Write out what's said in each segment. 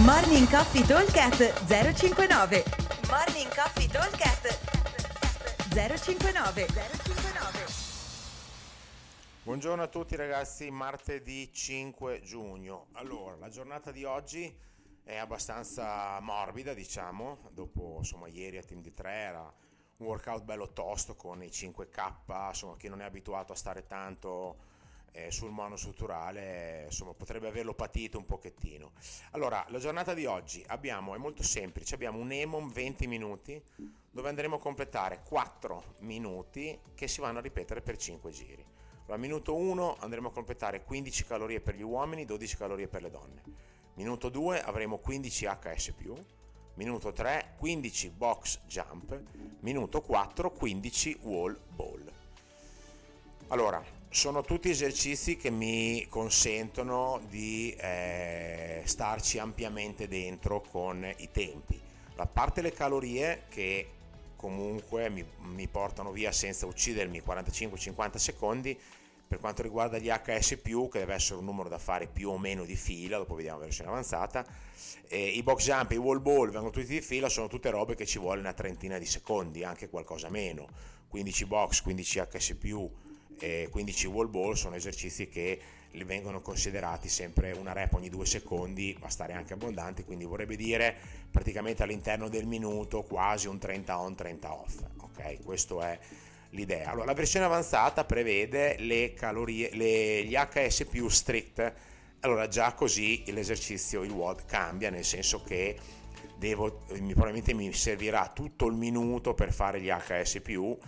Morning Coffee Talkcast 059 Morning Coffee Talkcast 059 059 Buongiorno a tutti ragazzi, martedì 5 giugno. Allora, la giornata di oggi è abbastanza morbida, diciamo, dopo insomma ieri a Team di 3 era un workout bello tosto con i 5K, insomma chi non è abituato a stare tanto eh, sul monostrutturale insomma potrebbe averlo patito un pochettino. Allora la giornata di oggi abbiamo è molto semplice abbiamo un EMOM 20 minuti dove andremo a completare 4 minuti che si vanno a ripetere per 5 giri. Allora minuto 1 andremo a completare 15 calorie per gli uomini 12 calorie per le donne. Minuto 2 avremo 15 HS+, minuto 3 15 box jump minuto 4 15 wall ball. Allora sono tutti esercizi che mi consentono di eh, starci ampiamente dentro con i tempi. A parte le calorie che comunque mi, mi portano via senza uccidermi 45-50 secondi, per quanto riguarda gli HS, che deve essere un numero da fare più o meno di fila, dopo vediamo la versione avanzata, eh, i box jump e i wall ball vengono tutti di fila, sono tutte robe che ci vuole una trentina di secondi, anche qualcosa meno. 15 box, 15 HS, e 15 wall ball sono esercizi che vengono considerati sempre una rep ogni due secondi, va stare anche abbondanti, quindi vorrebbe dire praticamente all'interno del minuto quasi un 30 on 30 off. Ok, questo è l'idea. Allora, la versione avanzata prevede le calorie, le, gli HS più strict. Allora, già così l'esercizio, il WOD cambia, nel senso che devo, probabilmente mi servirà tutto il minuto per fare gli HS più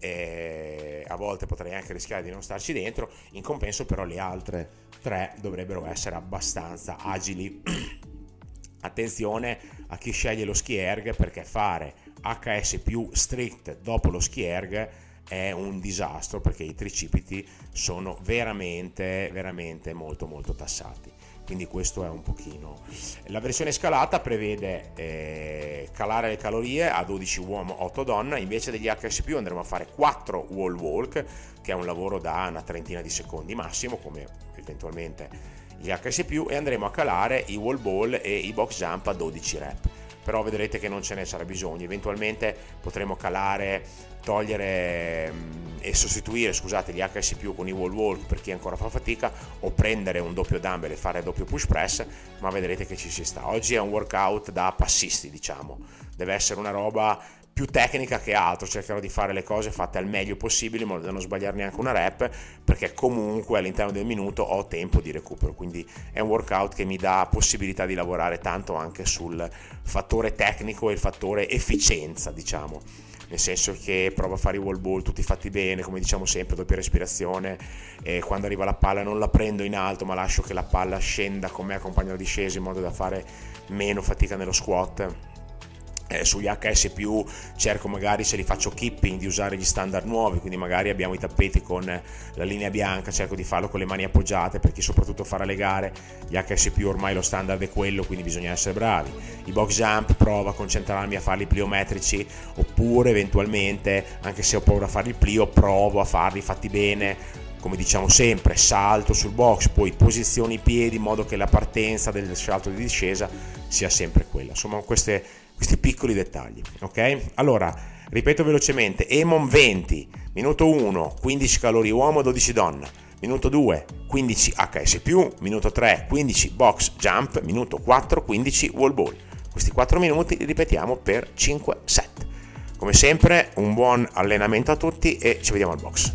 e a volte potrei anche rischiare di non starci dentro, in compenso però le altre tre dovrebbero essere abbastanza agili. Attenzione a chi sceglie lo ski erg perché fare HS più strict dopo lo ski erg è un disastro perché i tricipiti sono veramente veramente molto molto tassati. Quindi questo è un pochino. La versione scalata prevede eh, calare le calorie a 12 uomo 8 donna invece degli HS andremo a fare 4 wall walk che è un lavoro da una trentina di secondi massimo come eventualmente gli HS e andremo a calare i wall ball e i box jump a 12 rep però vedrete che non ce ne sarà bisogno. Eventualmente potremo calare togliere mm, e sostituire scusate gli HS con i wall walk per chi ancora fa fatica o prendere un doppio dumbbell e fare doppio push press ma vedrete che ci si sta. Oggi è un workout da passisti diciamo. Deve essere una roba più tecnica che altro, cercherò di fare le cose fatte al meglio possibile in modo da non sbagliare neanche una rep, perché comunque all'interno del minuto ho tempo di recupero, quindi è un workout che mi dà possibilità di lavorare tanto anche sul fattore tecnico e il fattore efficienza, diciamo. Nel senso che provo a fare i wall ball tutti fatti bene, come diciamo sempre, doppia respirazione, e quando arriva la palla non la prendo in alto, ma lascio che la palla scenda con me, accompagno la discesa in modo da fare meno fatica nello squat eh, sugli HS cerco magari se li faccio keeping di usare gli standard nuovi quindi magari abbiamo i tappeti con la linea bianca cerco di farlo con le mani appoggiate perché soprattutto farà le gare gli HS ormai lo standard è quello quindi bisogna essere bravi i box jump provo a concentrarmi a farli pliometrici oppure eventualmente anche se ho paura a farli plio provo a farli fatti bene come diciamo sempre, salto sul box, poi posizioni i piedi in modo che la partenza del salto di discesa sia sempre quella. Insomma, queste questi piccoli dettagli, ok? Allora, ripeto velocemente, Emon 20, minuto 1, 15 calorie uomo, 12 donna, minuto 2, 15 HS+, minuto 3, 15 box jump, minuto 4, 15 wall ball. Questi 4 minuti li ripetiamo per 5 set. Come sempre, un buon allenamento a tutti e ci vediamo al box.